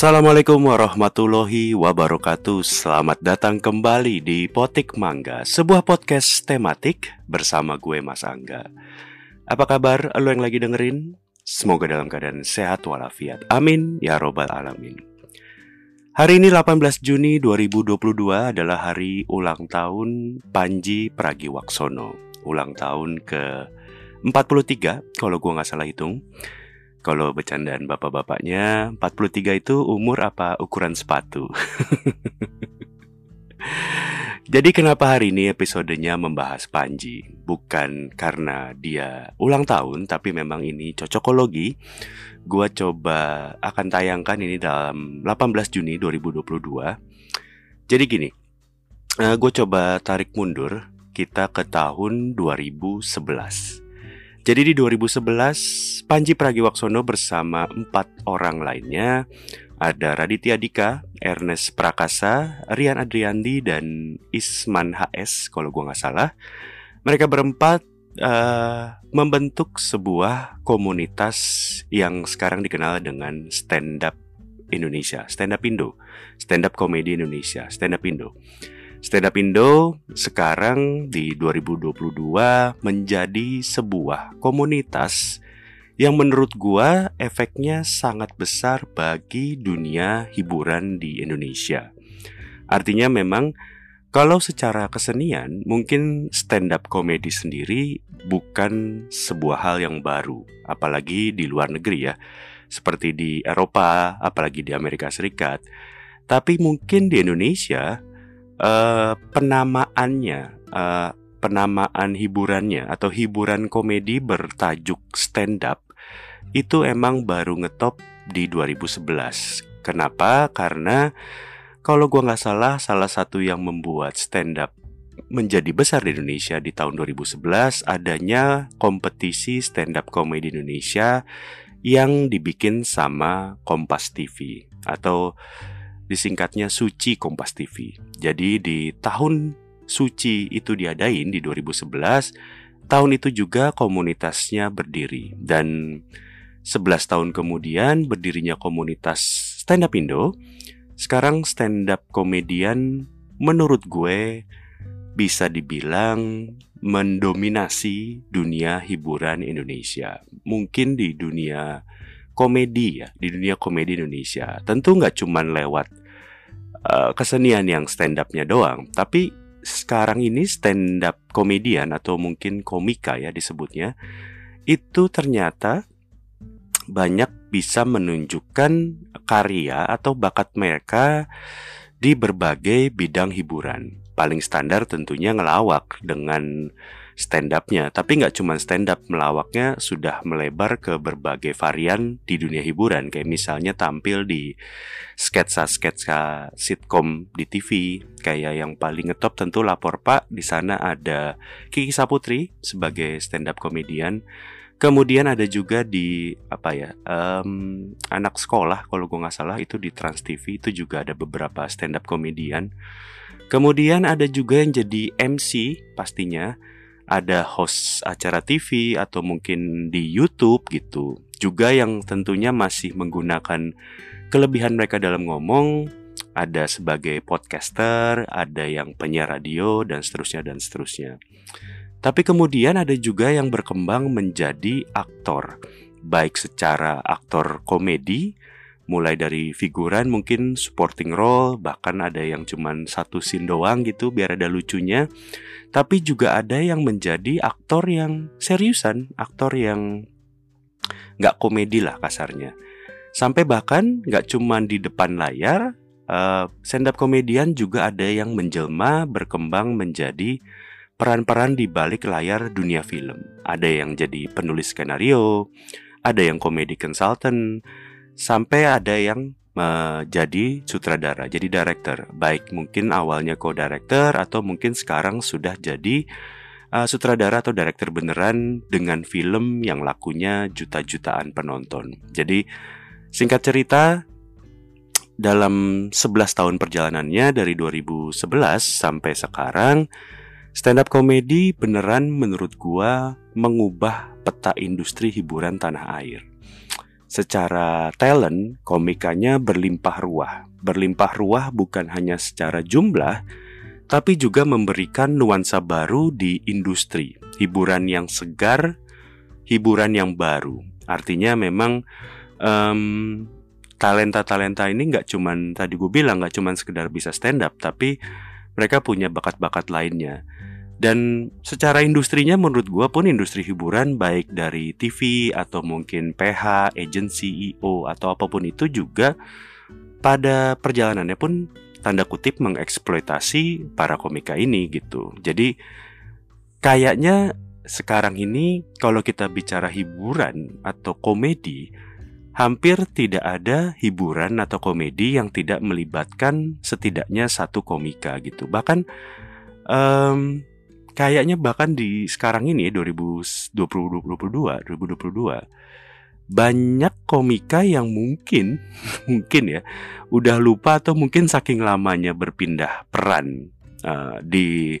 Assalamualaikum warahmatullahi wabarakatuh. Selamat datang kembali di Potik Mangga Sebuah podcast tematik bersama gue Mas Angga. Apa kabar? Lo yang lagi dengerin? Semoga dalam keadaan sehat walafiat. Amin ya robbal alamin. Hari ini 18 Juni 2022 adalah hari ulang tahun Panji Pragiwaksono. Ulang tahun ke 43 kalau gue gak salah hitung kalau bercandaan bapak-bapaknya, 43 itu umur apa ukuran sepatu? Jadi kenapa hari ini episodenya membahas Panji? Bukan karena dia ulang tahun, tapi memang ini cocokologi. Gua coba akan tayangkan ini dalam 18 Juni 2022. Jadi gini, eh, gue coba tarik mundur kita ke tahun 2011. Jadi di 2011, Panji Pragiwaksono bersama empat orang lainnya ada Raditya Dika, Ernest Prakasa, Rian Adriandi, dan Isman HS kalau gue nggak salah. Mereka berempat uh, membentuk sebuah komunitas yang sekarang dikenal dengan Stand Up Indonesia, Stand Up Indo, Stand Up Comedy Indonesia, Stand Up Indo. Stand Up Indo sekarang di 2022 menjadi sebuah komunitas yang menurut gua efeknya sangat besar bagi dunia hiburan di Indonesia. Artinya memang kalau secara kesenian mungkin stand up comedy sendiri bukan sebuah hal yang baru, apalagi di luar negeri ya. Seperti di Eropa, apalagi di Amerika Serikat. Tapi mungkin di Indonesia uh, penamaannya, uh, penamaan hiburannya atau hiburan komedi bertajuk stand up itu emang baru ngetop di 2011. Kenapa? Karena kalau gua nggak salah, salah satu yang membuat stand up menjadi besar di Indonesia di tahun 2011 adanya kompetisi stand up comedy Indonesia yang dibikin sama Kompas TV atau disingkatnya Suci Kompas TV. Jadi di tahun Suci itu diadain di 2011, tahun itu juga komunitasnya berdiri dan 11 tahun kemudian berdirinya komunitas Stand Up Indo. Sekarang stand up komedian menurut gue bisa dibilang mendominasi dunia hiburan Indonesia. Mungkin di dunia komedi ya, di dunia komedi Indonesia. Tentu nggak cuman lewat uh, kesenian yang stand upnya doang, tapi sekarang ini stand up komedian atau mungkin komika ya disebutnya itu ternyata banyak bisa menunjukkan karya atau bakat mereka di berbagai bidang hiburan. Paling standar tentunya ngelawak dengan stand upnya Tapi nggak cuma stand up, melawaknya sudah melebar ke berbagai varian di dunia hiburan. Kayak misalnya tampil di sketsa-sketsa sitkom di TV Kayak yang paling ngetop tentu Lapor Pak. Di sana ada Kiki Saputri sebagai stand up komedian. Kemudian ada juga di apa ya um, anak sekolah kalau gue nggak salah itu di Trans TV itu juga ada beberapa stand up komedian. Kemudian ada juga yang jadi MC pastinya ada host acara TV atau mungkin di YouTube gitu. Juga yang tentunya masih menggunakan kelebihan mereka dalam ngomong, ada sebagai podcaster, ada yang penyiar radio dan seterusnya dan seterusnya. Tapi kemudian ada juga yang berkembang menjadi aktor, baik secara aktor komedi mulai dari figuran mungkin supporting role bahkan ada yang cuman satu scene doang gitu biar ada lucunya. Tapi juga ada yang menjadi aktor yang seriusan aktor yang nggak komedi lah kasarnya. Sampai bahkan nggak cuman di depan layar uh, stand up komedian juga ada yang menjelma berkembang menjadi peran-peran di balik layar dunia film. Ada yang jadi penulis skenario ada yang komedi consultant sampai ada yang menjadi sutradara, jadi director. Baik mungkin awalnya co-director atau mungkin sekarang sudah jadi uh, sutradara atau director beneran dengan film yang lakunya juta-jutaan penonton. Jadi singkat cerita dalam 11 tahun perjalanannya dari 2011 sampai sekarang stand up comedy beneran menurut gua mengubah peta industri hiburan tanah air. Secara talent komikanya berlimpah ruah. Berlimpah ruah bukan hanya secara jumlah, tapi juga memberikan nuansa baru di industri, hiburan yang segar, hiburan yang baru. Artinya memang um, talenta-talenta ini nggak cuman tadi gue bilang nggak cuman sekedar bisa stand up, tapi mereka punya bakat-bakat lainnya. Dan secara industrinya menurut gue pun industri hiburan baik dari TV atau mungkin PH, agency, EO atau apa pun itu juga pada perjalanannya pun tanda kutip mengeksploitasi para komika ini gitu. Jadi kayaknya sekarang ini kalau kita bicara hiburan atau komedi hampir tidak ada hiburan atau komedi yang tidak melibatkan setidaknya satu komika gitu. Bahkan um, kayaknya bahkan di sekarang ini 2022 2022 banyak komika yang mungkin mungkin ya udah lupa atau mungkin saking lamanya berpindah peran uh, di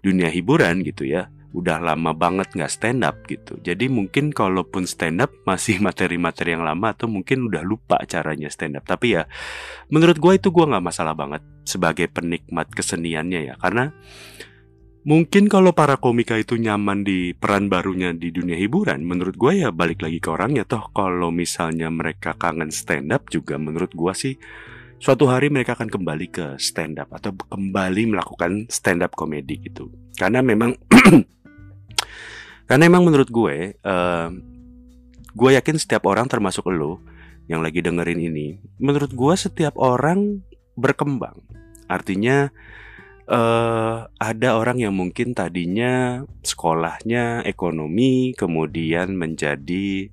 dunia hiburan gitu ya udah lama banget nggak stand up gitu. Jadi mungkin kalaupun stand up masih materi-materi yang lama atau mungkin udah lupa caranya stand up tapi ya menurut gue itu gue nggak masalah banget sebagai penikmat keseniannya ya. Karena Mungkin kalau para komika itu nyaman di peran barunya di dunia hiburan, menurut gue ya balik lagi ke orangnya toh. Kalau misalnya mereka kangen stand up juga menurut gue sih suatu hari mereka akan kembali ke stand up atau kembali melakukan stand up komedi gitu. Karena memang karena memang menurut gue, uh, gue yakin setiap orang termasuk lo yang lagi dengerin ini, menurut gue setiap orang berkembang. Artinya uh, ada orang yang mungkin tadinya sekolahnya ekonomi, kemudian menjadi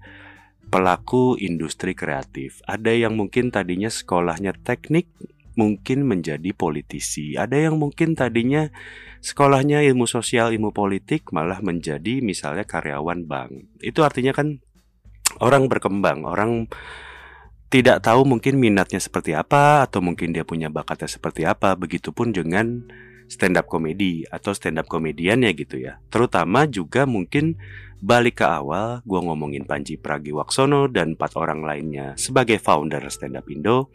pelaku industri kreatif. Ada yang mungkin tadinya sekolahnya teknik, mungkin menjadi politisi. Ada yang mungkin tadinya sekolahnya ilmu sosial, ilmu politik, malah menjadi misalnya karyawan bank. Itu artinya kan orang berkembang, orang tidak tahu mungkin minatnya seperti apa atau mungkin dia punya bakatnya seperti apa. Begitupun dengan stand up komedi atau stand up komedian ya gitu ya. Terutama juga mungkin balik ke awal gue ngomongin Panji Pragiwaksono dan empat orang lainnya sebagai founder stand up Indo.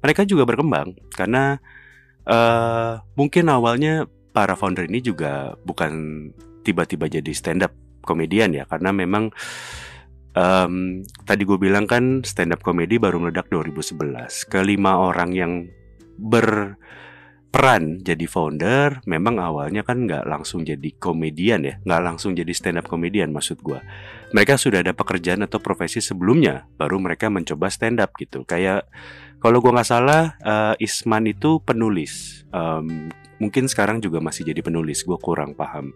Mereka juga berkembang karena uh, mungkin awalnya para founder ini juga bukan tiba-tiba jadi stand up komedian ya karena memang um, tadi gue bilang kan stand up komedi baru meledak 2011 kelima orang yang ber peran jadi founder memang awalnya kan nggak langsung jadi komedian ya nggak langsung jadi stand up komedian maksud gue mereka sudah ada pekerjaan atau profesi sebelumnya baru mereka mencoba stand up gitu. Kayak kalau gue nggak salah uh, Isman itu penulis. Um, mungkin sekarang juga masih jadi penulis gue kurang paham.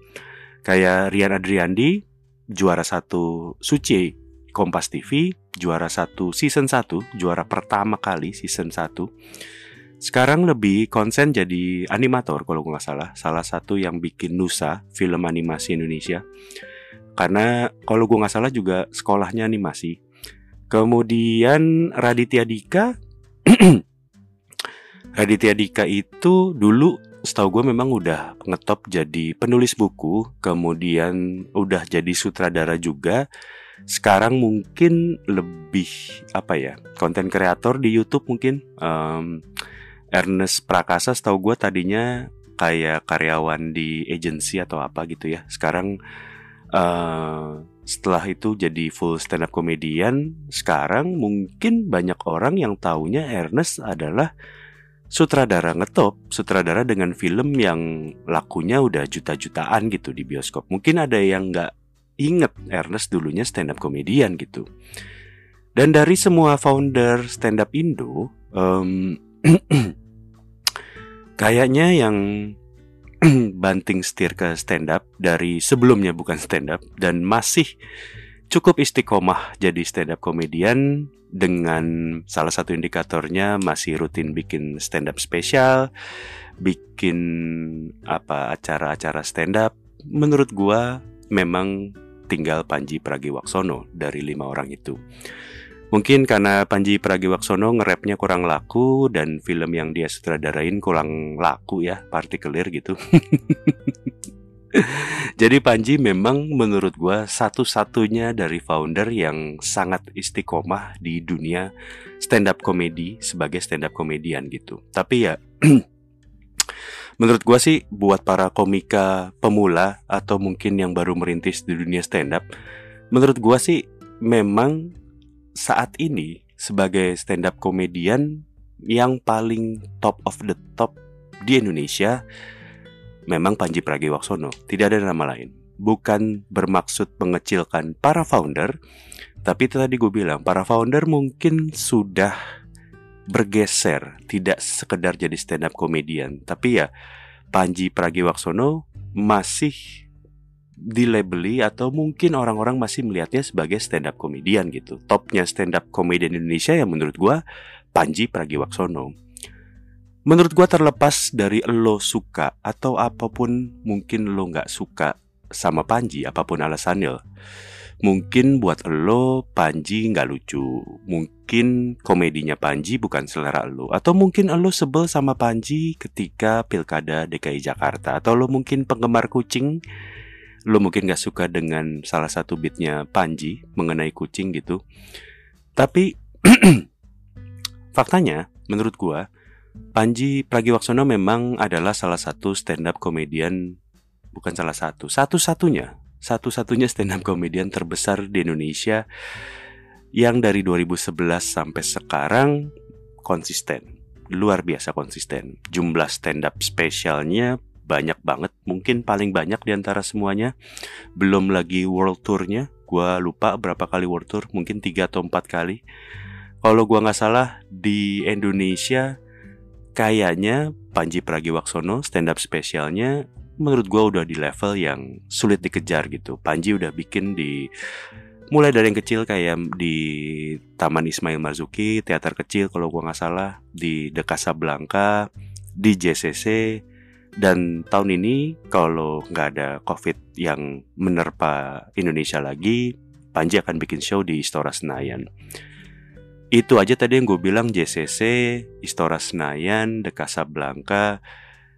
Kayak Rian Adriandi juara satu Suci Kompas TV juara satu season 1 juara pertama kali season 1 sekarang lebih konsen jadi animator kalau nggak salah. Salah satu yang bikin Nusa film animasi Indonesia. Karena kalau gue nggak salah juga sekolahnya animasi. Kemudian Raditya Dika Raditya Dika itu dulu setahu gue memang udah ngetop jadi penulis buku kemudian udah jadi sutradara juga. Sekarang mungkin lebih apa ya konten kreator di YouTube mungkin. Um, Ernest Prakasa setahu gue tadinya kayak karyawan di agensi atau apa gitu ya. Sekarang uh, setelah itu jadi full stand up comedian. Sekarang mungkin banyak orang yang taunya Ernest adalah sutradara ngetop, sutradara dengan film yang lakunya udah juta-jutaan gitu di bioskop. Mungkin ada yang nggak inget Ernest dulunya stand up comedian gitu. Dan dari semua founder stand up Indo, um, Kayaknya yang banting setir ke stand up dari sebelumnya bukan stand up dan masih cukup istiqomah jadi stand up komedian dengan salah satu indikatornya masih rutin bikin stand up spesial, bikin apa acara-acara stand up. Menurut gua memang tinggal Panji Pragiwaksono dari lima orang itu. Mungkin karena Panji Pragiwaksono nge kurang laku dan film yang dia sutradarain kurang laku ya, partikelir gitu. Jadi Panji memang menurut gua satu-satunya dari founder yang sangat istiqomah di dunia stand up comedy sebagai stand up komedian gitu. Tapi ya menurut gua sih buat para komika pemula atau mungkin yang baru merintis di dunia stand up, menurut gua sih memang saat ini sebagai stand up komedian yang paling top of the top di Indonesia memang Panji Pragiwaksono, tidak ada nama lain. Bukan bermaksud mengecilkan para founder, tapi itu tadi gue bilang, para founder mungkin sudah bergeser, tidak sekedar jadi stand up komedian, tapi ya Panji Pragiwaksono masih dilabeli atau mungkin orang-orang masih melihatnya sebagai stand up komedian gitu. Topnya stand up komedian Indonesia yang menurut gue Panji Pragiwaksono. Menurut gua terlepas dari lo suka atau apa pun mungkin lo nggak suka sama Panji apa pun alasannya Mungkin buat lo Panji nggak lucu Mungkin komedinya Panji bukan selera lo Atau mungkin lo sebel sama Panji ketika pilkada DKI Jakarta Atau lo mungkin penggemar kucing Lo mungkin gak suka dengan salah satu beatnya Panji mengenai kucing gitu Tapi faktanya menurut gua Panji Pragiwaksono memang adalah salah satu stand up komedian bukan salah satu, satu-satunya, satu-satunya stand up komedian terbesar di Indonesia yang dari 2011 sampai sekarang konsisten, luar biasa konsisten. Jumlah stand up spesialnya banyak banget, mungkin paling banyak di antara semuanya. Belum lagi world tournya, gua lupa berapa kali world tour, mungkin tiga atau empat kali. Kalau gua nggak salah di Indonesia kayaknya Panji Pragiwaksono stand up spesialnya menurut gue udah di level yang sulit dikejar gitu. Panji udah bikin di mulai dari yang kecil kayak di Taman Ismail Marzuki, teater kecil kalau gue nggak salah, di The Casablanca, di JCC, dan tahun ini kalau nggak ada COVID yang menerpa Indonesia lagi, Panji akan bikin show di Istora Senayan. Itu aja tadi yang gue bilang JCC, Istora Senayan, The Casablanca.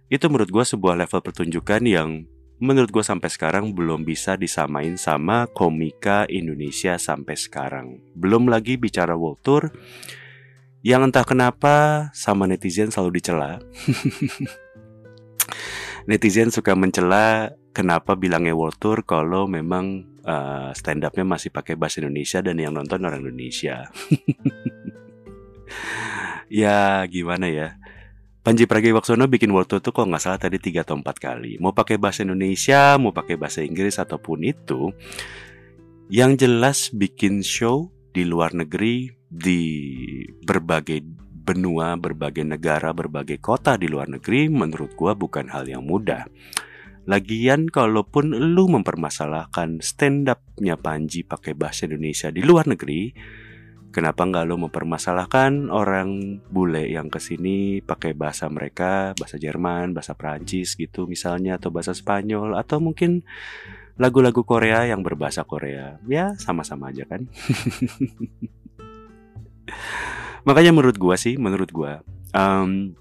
Itu menurut gue sebuah level pertunjukan yang menurut gue sampai sekarang belum bisa disamain sama komika Indonesia sampai sekarang. Belum lagi bicara World Tour Yang entah kenapa sama netizen selalu dicela Netizen suka mencela kenapa bilangnya World Tour kalau memang uh, stand upnya masih pakai bahasa Indonesia dan yang nonton orang Indonesia. ya gimana ya. Panji Pragiwaksono bikin World Tour tuh kok nggak salah tadi tiga atau empat kali. Mau pakai bahasa Indonesia, mau pakai bahasa Inggris ataupun itu, yang jelas bikin show di luar negeri di berbagai benua, berbagai negara, berbagai kota di luar negeri menurut gua bukan hal yang mudah. Lagian kalaupun lu mempermasalahkan stand upnya Panji pakai bahasa Indonesia di luar negeri, kenapa nggak lu mempermasalahkan orang bule yang ke sini pakai bahasa mereka, bahasa Jerman, bahasa Prancis gitu misalnya, atau bahasa Spanyol, atau mungkin lagu-lagu Korea yang berbahasa Korea, ya sama-sama aja kan. Makanya menurut gua sih, menurut gua, um,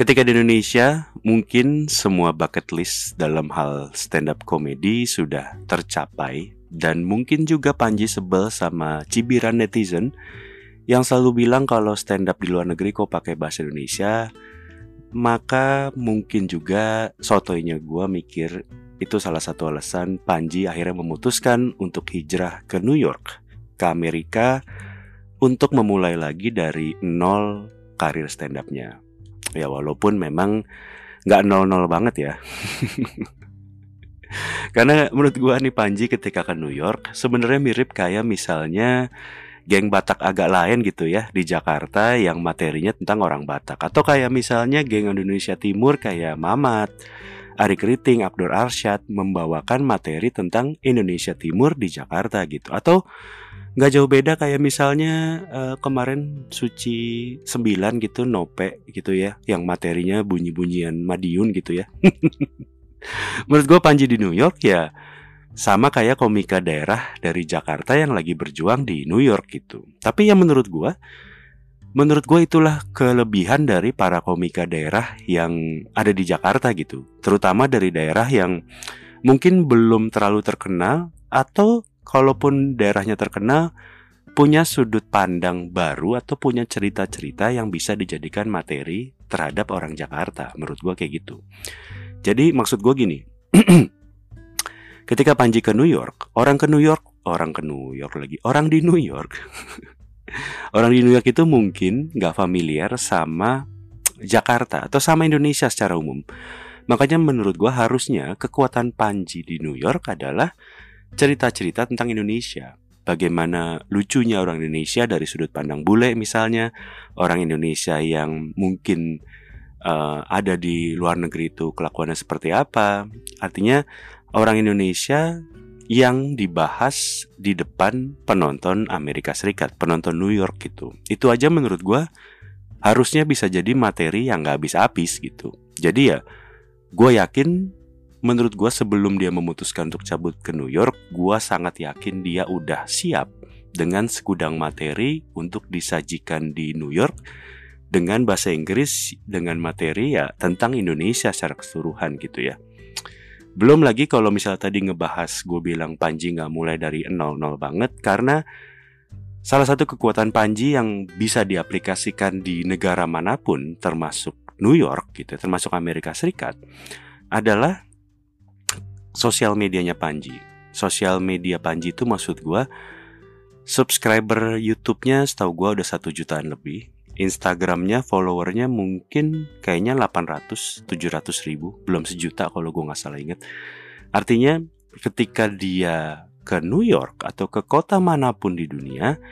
Ketika di Indonesia, mungkin semua bucket list dalam hal stand up comedy sudah tercapai dan mungkin juga Panji sebel sama cibiran netizen yang selalu bilang kalau stand up di luar negeri kok pakai bahasa Indonesia. Maka mungkin juga sotoinya gue mikir itu salah satu alasan Panji akhirnya memutuskan untuk hijrah ke New York, ke Amerika untuk memulai lagi dari nol karir stand upnya ya walaupun memang nggak nol-nol banget ya. Karena menurut gua nih Panji ketika ke New York sebenarnya mirip kayak misalnya geng Batak agak lain gitu ya di Jakarta yang materinya tentang orang Batak. Atau kayak misalnya geng Indonesia Timur kayak Mamat Ari Kriting, Abdur Arsyad membawakan materi tentang Indonesia Timur di Jakarta gitu. Atau nggak jauh beda kayak misalnya uh, kemarin Suci 9 gitu Nope gitu ya yang materinya bunyi-bunyian Madiun gitu ya. Menurut gue Panji di New York ya sama kayak komika daerah dari Jakarta yang lagi berjuang di New York gitu. Tapi yang menurut gue menurut gue itulah kelebihan dari para komika daerah yang ada di Jakarta gitu. Terutama dari daerah yang mungkin belum terlalu terkenal atau kalaupun daerahnya terkenal punya sudut pandang baru atau punya cerita-cerita yang bisa dijadikan materi terhadap orang Jakarta. Menurut gue kayak gitu. Jadi maksud gue gini. Ketika Panji ke New York orang ke New York orang ke New York lagi orang di New York. Orang di New York itu mungkin nggak familiar sama Jakarta atau sama Indonesia secara umum. Makanya menurut gue harusnya kekuatan Panji di New York adalah cerita-cerita tentang Indonesia. Bagaimana lucunya orang Indonesia dari sudut pandang bule misalnya, orang Indonesia yang mungkin uh, ada di luar negeri itu kelakuannya seperti apa. Artinya orang Indonesia yang dibahas di depan penonton Amerika Serikat, penonton New York gitu. Itu aja menurut gue harusnya bisa jadi materi yang gak habis-habis gitu. Jadi ya, gue yakin menurut gue sebelum dia memutuskan untuk cabut ke New York, gue sangat yakin dia udah siap dengan segudang materi untuk disajikan di New York dengan bahasa Inggris dengan materi ya tentang Indonesia secara keseluruhan gitu ya. Belum lagi kalau misalnya tadi ngebahas gue bilang Panji nggak mulai dari 00 banget karena salah satu kekuatan Panji yang bisa diaplikasikan di negara mana pun termasuk New York gitu, termasuk Amerika Serikat adalah sosial medianya Panji. Sosial media Panji itu maksud gue subscriber YouTube-nya setahu gue udah satu jutaan lebih. Instagramnya followernya mungkin kayaknya 800 700 ribu. Belum sejuta kalau gue nggak salah inget artinya ketika dia ke New York atau ke kota mana pun di dunia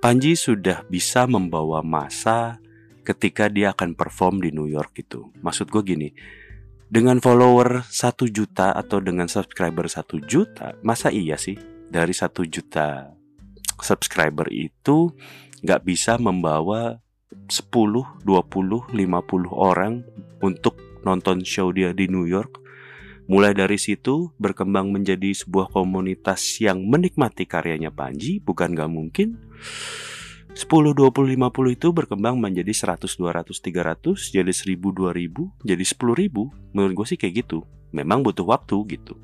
Panji sudah bisa membawa masa ketika dia akan perform di New York itu. Maksud gue gini dengan follower 1 juta atau dengan subscriber 1 juta masa iya sih dari 1 juta subscriber itu nggak bisa membawa 10, 20, 50 orang untuk nonton show dia di New York. Mulai dari situ berkembang menjadi sebuah komunitas yang menikmati karyanya Panji, bukan gak mungkin. 10, 20, 50 itu berkembang menjadi 100, 200, 300, jadi 1000, 2000, jadi 10.000. Menurut gue sih kayak gitu. Memang butuh waktu gitu.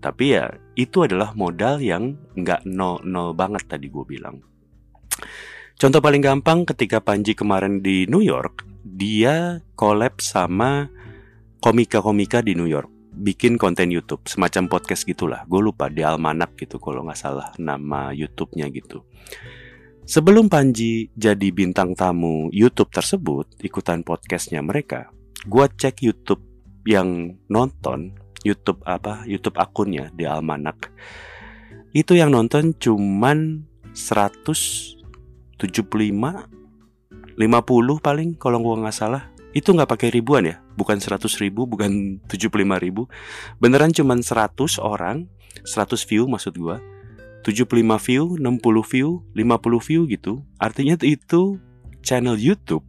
Tapi ya itu adalah modal yang nggak nol-nol banget tadi gue bilang. Contoh paling gampang ketika Panji kemarin di New York, dia collab sama komika-komika di New York bikin konten YouTube semacam podcast gitulah gue lupa di Almanak gitu kalau nggak salah nama YouTube-nya gitu sebelum Panji jadi bintang tamu YouTube tersebut ikutan podcastnya mereka gue cek YouTube yang nonton YouTube apa YouTube akunnya di Almanak. Itu yang nonton cuman 100 75 50 paling kalau gua nggak salah. Itu nggak pakai ribuan ya? Bukan 100 ribu bukan 75 ribu. Beneran cuman 100 orang 100 view maksud gua 75 view 60 view 50 view gitu. Artinya itu channel YouTube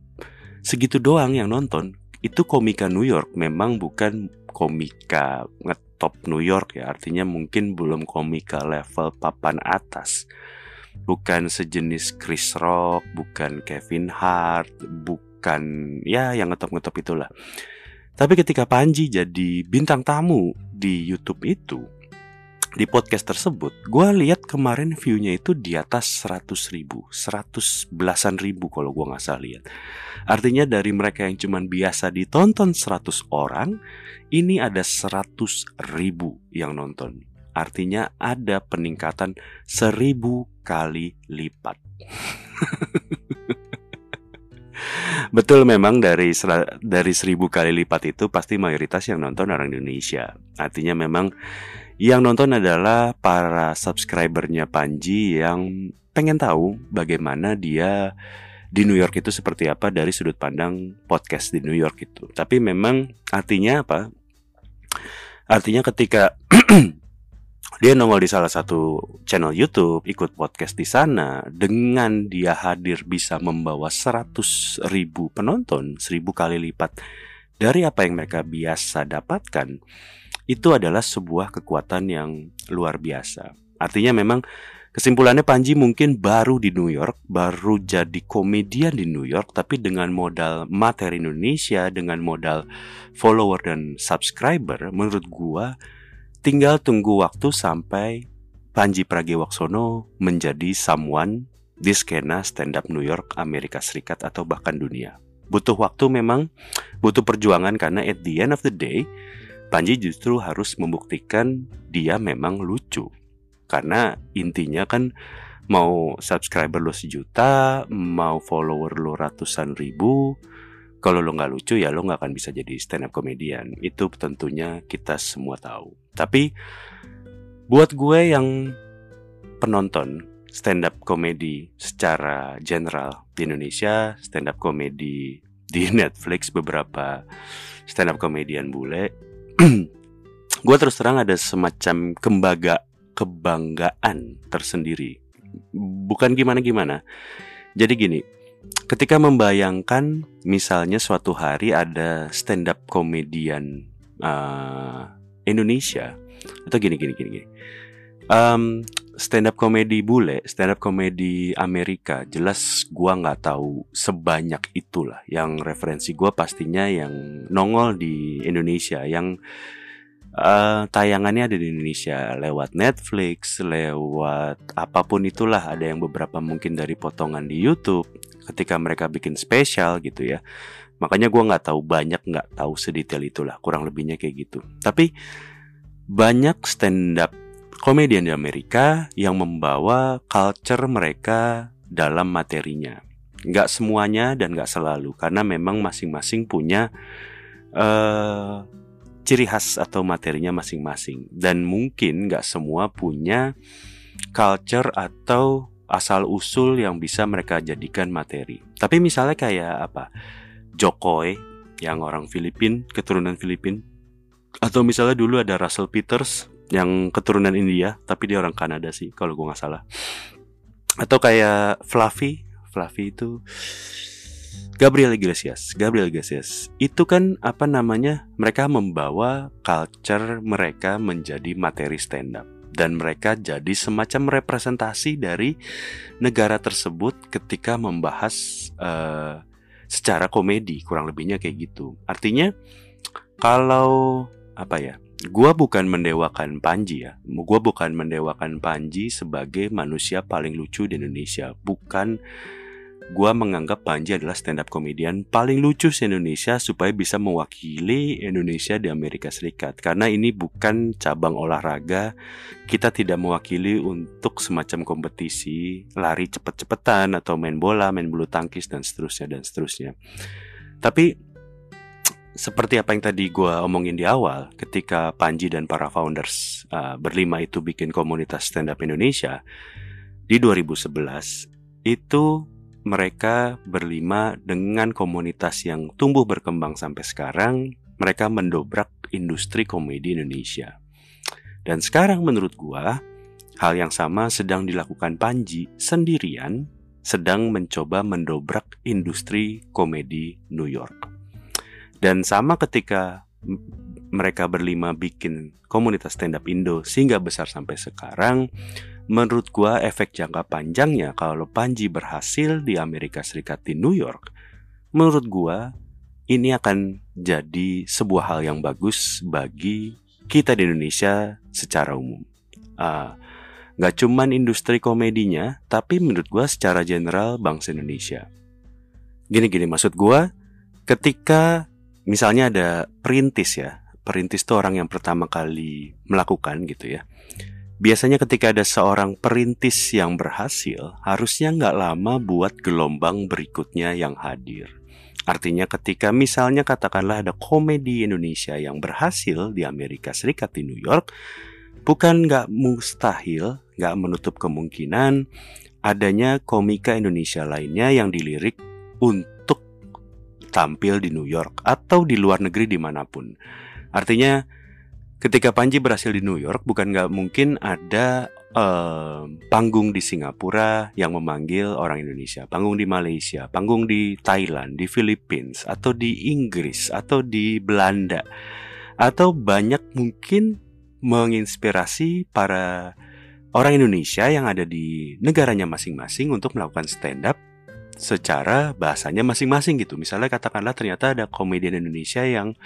segitu doang yang nonton. Itu komika New York memang bukan komika ngetop New York ya. Artinya mungkin belum komika level papan atas. Bukan sejenis Chris Rock, bukan Kevin Hart, bukan ya yang ngetop-ngetop itulah. Tapi ketika Panji jadi bintang tamu di YouTube itu, di podcast tersebut, gue lihat kemarin viewnya itu di atas 100 ribu, 100 belasan ribu kalau gue nggak salah lihat. Artinya dari mereka yang cuman biasa ditonton 100 orang, ini ada 100 ribu yang nonton. Artinya ada peningkatan seribu kali lipat. Betul memang dari dari seribu kali lipat itu pasti mayoritas yang nonton orang Indonesia. Artinya memang yang nonton adalah para subscribernya Panji yang pengen tahu bagaimana dia di New York itu seperti apa dari sudut pandang podcast di New York itu. Tapi memang artinya apa? Artinya ketika dia nongol di salah satu channel YouTube, ikut podcast di sana, dengan dia hadir bisa membawa 100 ribu penonton, seribu kali lipat dari apa yang mereka biasa dapatkan, itu adalah sebuah kekuatan yang luar biasa. Artinya memang Kesimpulannya Panji mungkin baru di New York, baru jadi komedian di New York, tapi dengan modal materi Indonesia, dengan modal follower dan subscriber, menurut gua tinggal tunggu waktu sampai Panji Pragiwaksono menjadi someone di skena stand up New York, Amerika Serikat atau bahkan dunia. Butuh waktu memang, butuh perjuangan karena at the end of the day, Panji justru harus membuktikan dia memang lucu karena intinya kan mau subscriber lo sejuta, mau follower lo ratusan ribu, kalau lo nggak lucu ya lo nggak akan bisa jadi stand up comedian. Itu tentunya kita semua tahu. Tapi buat gue yang penonton stand up comedy secara general di Indonesia, stand up comedy di Netflix beberapa stand up comedian bule, gue terus terang ada semacam kembaga kebanggaan tersendiri. Bukan gimana-gimana. Jadi gini, ketika membayangkan misalnya suatu hari ada stand up komedian uh, Indonesia atau gini gini gini gini. Um, stand up komedi bule, stand up komedi Amerika, jelas gua nggak tahu sebanyak itulah. Yang referensi gua pastinya yang nongol di Indonesia, yang uh, tayangannya ada di Indonesia lewat Netflix, lewat apa pun itulah. Ada yang beberapa mungkin dari potongan di YouTube ketika mereka bikin spesial gitu ya. Makanya gue nggak tahu banyak nggak tahu sedetail itulah kurang lebihnya kayak gitu. Tapi banyak stand up komedian di Amerika yang membawa culture mereka dalam materinya. Nggak semuanya dan nggak selalu karena memang masing-masing punya uh, ciri khas atau materinya masing-masing dan mungkin nggak semua punya culture atau asal usul yang bisa mereka jadikan materi. Tapi misalnya kayak apa? Jokowi yang orang Filipin, keturunan Filipin. Atau misalnya dulu ada Russell Peters yang keturunan India, tapi dia orang Kanada sih kalau gue nggak salah. Atau kayak Fluffy, Fluffy itu Gabriel Iglesias, Gabriel Iglesias itu kan apa namanya? Mereka membawa culture mereka menjadi materi stand up dan mereka jadi semacam representasi dari negara tersebut ketika membahas uh, secara komedi kurang lebihnya kayak gitu. Artinya kalau apa ya? Gua bukan mendewakan Panji ya. Gua bukan mendewakan Panji sebagai manusia paling lucu di Indonesia. Bukan gue menganggap Panji adalah stand up comedian paling lucu di Indonesia supaya bisa mewakili Indonesia di Amerika Serikat. Karena ini bukan cabang olahraga, kita tidak mewakili untuk semacam kompetisi lari cepet-cepetan atau main bola, main bulu tangkis dan seterusnya dan seterusnya. Tapi seperti apa yang tadi gue omongin di awal, ketika Panji dan para founders uh, berlima itu bikin komunitas stand up Indonesia di 2011 itu mereka berlima dengan komunitas yang tumbuh berkembang sampai sekarang, mereka mendobrak industri komedi Indonesia. Dan sekarang menurut gua, hal yang sama sedang dilakukan Panji sendirian sedang mencoba mendobrak industri komedi New York. Dan sama ketika mereka berlima bikin komunitas stand up Indo sehingga besar sampai sekarang, Menurut gua efek jangka panjangnya kalau Panji berhasil di Amerika Serikat di New York, menurut gua ini akan jadi sebuah hal yang bagus bagi kita di Indonesia secara umum. Uh, gak cuman industri komedinya, tapi menurut gua secara general bangsa Indonesia. Gini-gini maksud gua, ketika misalnya ada perintis ya, perintis itu orang yang pertama kali melakukan gitu ya Biasanya ketika ada seorang perintis yang berhasil, harusnya nggak lama buat gelombang berikutnya yang hadir. Artinya ketika misalnya katakanlah ada komedi Indonesia yang berhasil di Amerika Serikat di New York, bukan nggak mustahil, nggak menutup kemungkinan adanya komika Indonesia lainnya yang dilirik untuk tampil di New York atau di luar negeri di mana pun. Artinya ketika Panji berhasil di New York, bukan nggak mungkin ada uh, panggung di Singapura yang memanggil orang Indonesia, panggung di Malaysia, panggung di Thailand, di Philippines, atau di Inggris, atau di Belanda, atau banyak mungkin menginspirasi para orang Indonesia yang ada di negaranya masing-masing untuk melakukan stand up secara bahasanya masing-masing gitu. Misalnya katakanlah ternyata ada komedian Indonesia yang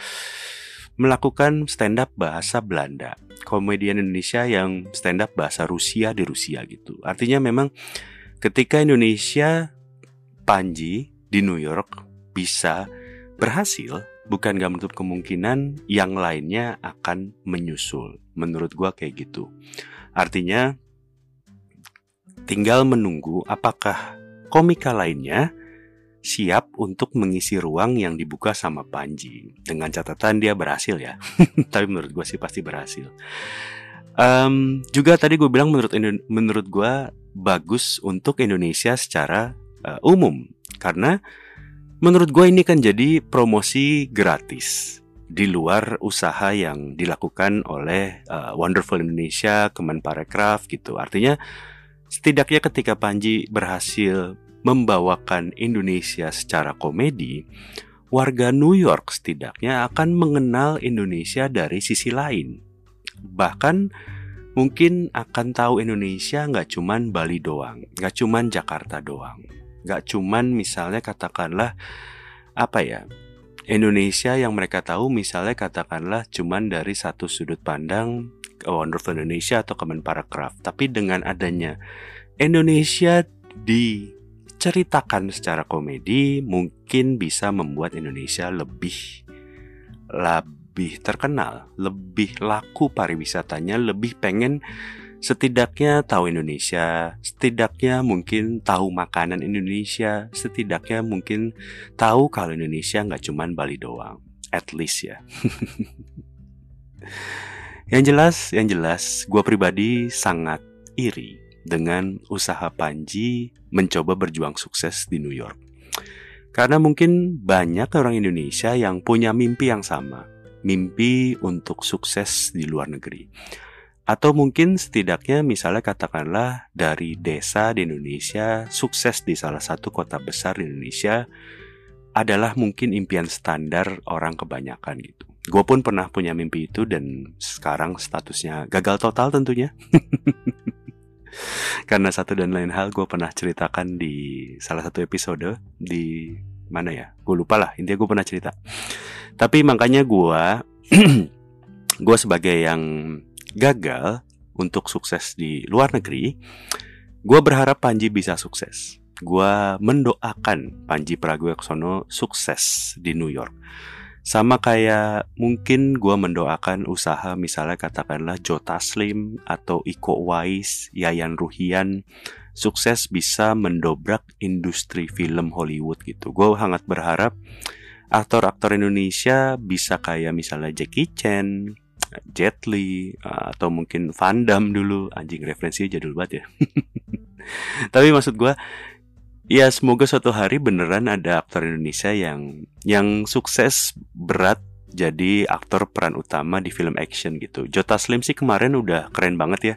melakukan stand up bahasa Belanda, komedian Indonesia yang stand up bahasa Rusia di Rusia gitu. Artinya memang ketika Indonesia Panji di New York bisa berhasil, bukan gak menutup kemungkinan yang lainnya akan menyusul. Menurut gua kayak gitu. Artinya tinggal menunggu apakah komika lainnya siap untuk mengisi ruang yang dibuka sama Panji. Dengan catatan dia berhasil ya. Tapi menurut gue sih pasti berhasil. Um, juga tadi gue bilang menurut menurut gue bagus untuk Indonesia secara uh, umum. Karena menurut gue ini kan jadi promosi gratis di luar usaha yang dilakukan oleh uh, Wonderful Indonesia, Kemenparekraf gitu. Artinya setidaknya ketika Panji berhasil membawakan Indonesia secara komedi, warga New York setidaknya akan mengenal Indonesia dari sisi lain. Bahkan mungkin akan tahu Indonesia nggak cuman Bali doang, nggak cuman Jakarta doang, nggak cuman misalnya katakanlah apa ya Indonesia yang mereka tahu misalnya katakanlah cuman dari satu sudut pandang Wonderful Indonesia atau Kemenparekraf, tapi dengan adanya Indonesia di ceritakan secara komedi mungkin bisa membuat Indonesia lebih lebih terkenal, lebih laku pariwisatanya, lebih pengen setidaknya tahu Indonesia, setidaknya mungkin tahu makanan Indonesia, setidaknya mungkin tahu kalau Indonesia nggak cuma Bali doang, at least ya. yang jelas, yang jelas, gue pribadi sangat iri dengan usaha Panji mencoba berjuang sukses di New York. Karena mungkin banyak orang Indonesia yang punya mimpi yang sama, mimpi untuk sukses di luar negeri. Atau mungkin setidaknya misalnya katakanlah dari desa di Indonesia, sukses di salah satu kota besar di Indonesia adalah mungkin impian standar orang kebanyakan gitu. Gue pun pernah punya mimpi itu dan sekarang statusnya gagal total tentunya. Karena satu dan lain hal gue pernah ceritakan di salah satu episode di mana ya? Gue lupa lah. Intinya gue pernah cerita. Tapi makanya gue gue sebagai yang gagal untuk sukses di luar negeri, gue berharap Panji bisa sukses. Gue mendoakan Panji Pragiwaksono sukses di New York sama kayak mungkin gue mendoakan usaha misalnya katakanlah Jota Slim atau Iko Wais, Yayan Ruhian sukses bisa mendobrak industri film Hollywood gitu. Gue sangat berharap aktor-aktor Indonesia bisa kayak misalnya Jackie Chan, Jet Li, atau mungkin Van Damme dulu. Anjing referensinya jadul banget ya. Tapi maksud gue Ya semoga suatu hari beneran ada aktor Indonesia yang yang sukses berat jadi aktor peran utama di film action gitu. Jota Slim sih kemarin udah keren banget ya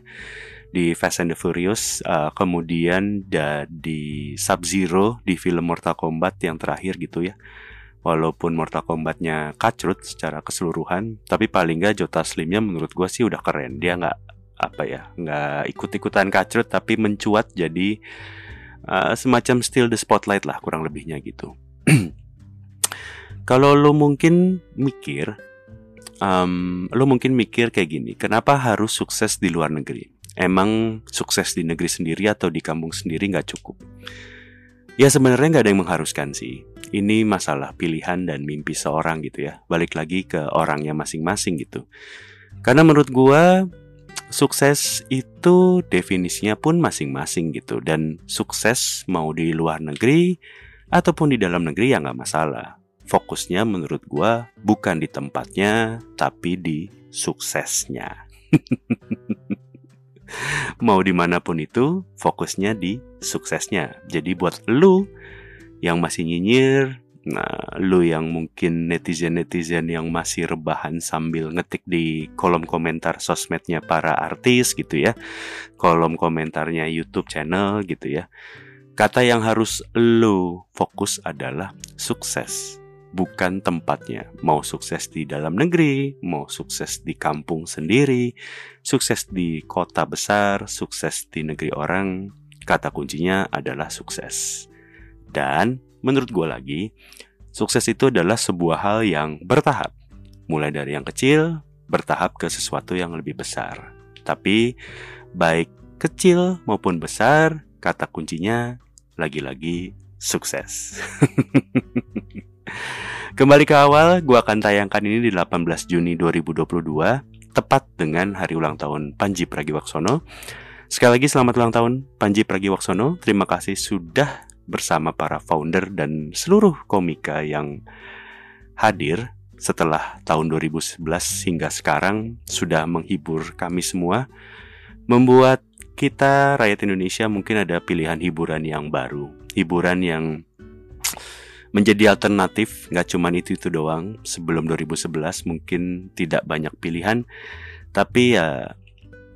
di Fast and the Furious, uh, kemudian di Sub Zero di film Mortal Kombat yang terakhir gitu ya. Walaupun Mortal Kombatnya kacrut secara keseluruhan, tapi paling nggak Jota Slimnya menurut gue sih udah keren. Dia nggak apa ya, nggak ikut-ikutan kacrut tapi mencuat jadi uh, semacam still the spotlight lah kurang lebihnya gitu. Kalau lo mungkin mikir, um, lo mungkin mikir kayak gini, kenapa harus sukses di luar negeri? Emang sukses di negeri sendiri atau di kampung sendiri nggak cukup? Ya sebenarnya nggak ada yang mengharuskan sih. Ini masalah pilihan dan mimpi seorang gitu ya. Balik lagi ke orangnya masing-masing gitu. Karena menurut gua sukses itu definisinya pun masing-masing gitu. Dan sukses mau di luar negeri ataupun di dalam negeri ya nggak masalah. Fokusnya menurut gua bukan di tempatnya tapi di suksesnya. Mau di mana pun itu fokusnya di suksesnya. Jadi buat lu yang masih nyinyir Nah, lu yang mungkin netizen-netizen yang masih rebahan sambil ngetik di kolom komentar sosmednya para artis gitu ya. Kolom komentarnya YouTube channel gitu ya. Kata yang harus lu fokus adalah sukses. bukan tempatnya. Mau sukses di dalam negeri, mau sukses di kampung sendiri, sukses di kota besar, sukses di negeri orang, kata kuncinya adalah sukses. Dan menurut gue lagi, sukses itu adalah sebuah hal yang bertahap. Mulai dari yang kecil, bertahap ke sesuatu yang lebih besar. Tapi baik kecil maupun besar, kata kuncinya lagi-lagi sukses. Kembali ke awal, gue akan tayangkan ini di 18 Juni 2022, tepat dengan hari ulang tahun Panji Pragiwaksono. Sekali lagi selamat ulang tahun Panji Pragiwaksono. Terima kasih sudah bersama para founder dan seluruh komika yang hadir setelah tahun 2011 hingga sekarang sudah menghibur kami semua, membuat kita rakyat Indonesia mungkin ada pilihan hiburan yang baru, hiburan yang menjadi alternatif, nggak cuma itu itu doang. Sebelum 2011 mungkin tidak banyak pilihan, tapi ya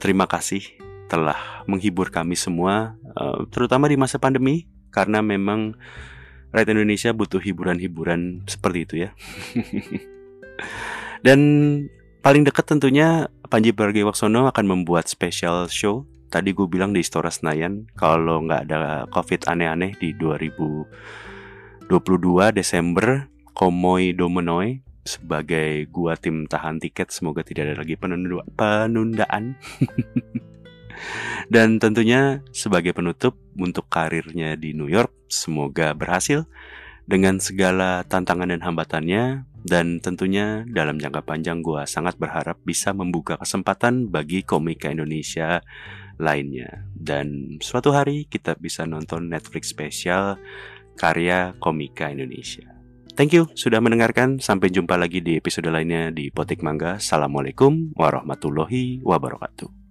terima kasih telah menghibur kami semua, eh, terutama di masa pandemi, karena memang rakyat Indonesia butuh hiburan-hiburan seperti itu ya. Dan paling dekat tentunya Panji Pragiwaksono akan membuat special show tadi gue bilang di Istora Senayan kalau nggak ada covid aneh-aneh di 2022 Desember Komoy Domenoi sebagai gua tim tahan tiket semoga tidak ada lagi penunda penundaan dan tentunya sebagai penutup untuk karirnya di New York semoga berhasil dengan segala tantangan dan hambatannya dan tentunya dalam jangka panjang gua sangat berharap bisa membuka kesempatan bagi komika Indonesia lainnya. Dan suatu hari kita bisa nonton Netflix spesial karya komika Indonesia. Thank you sudah mendengarkan. Sampai jumpa lagi di episode lainnya di Potik Mangga. Assalamualaikum warahmatullahi wabarakatuh.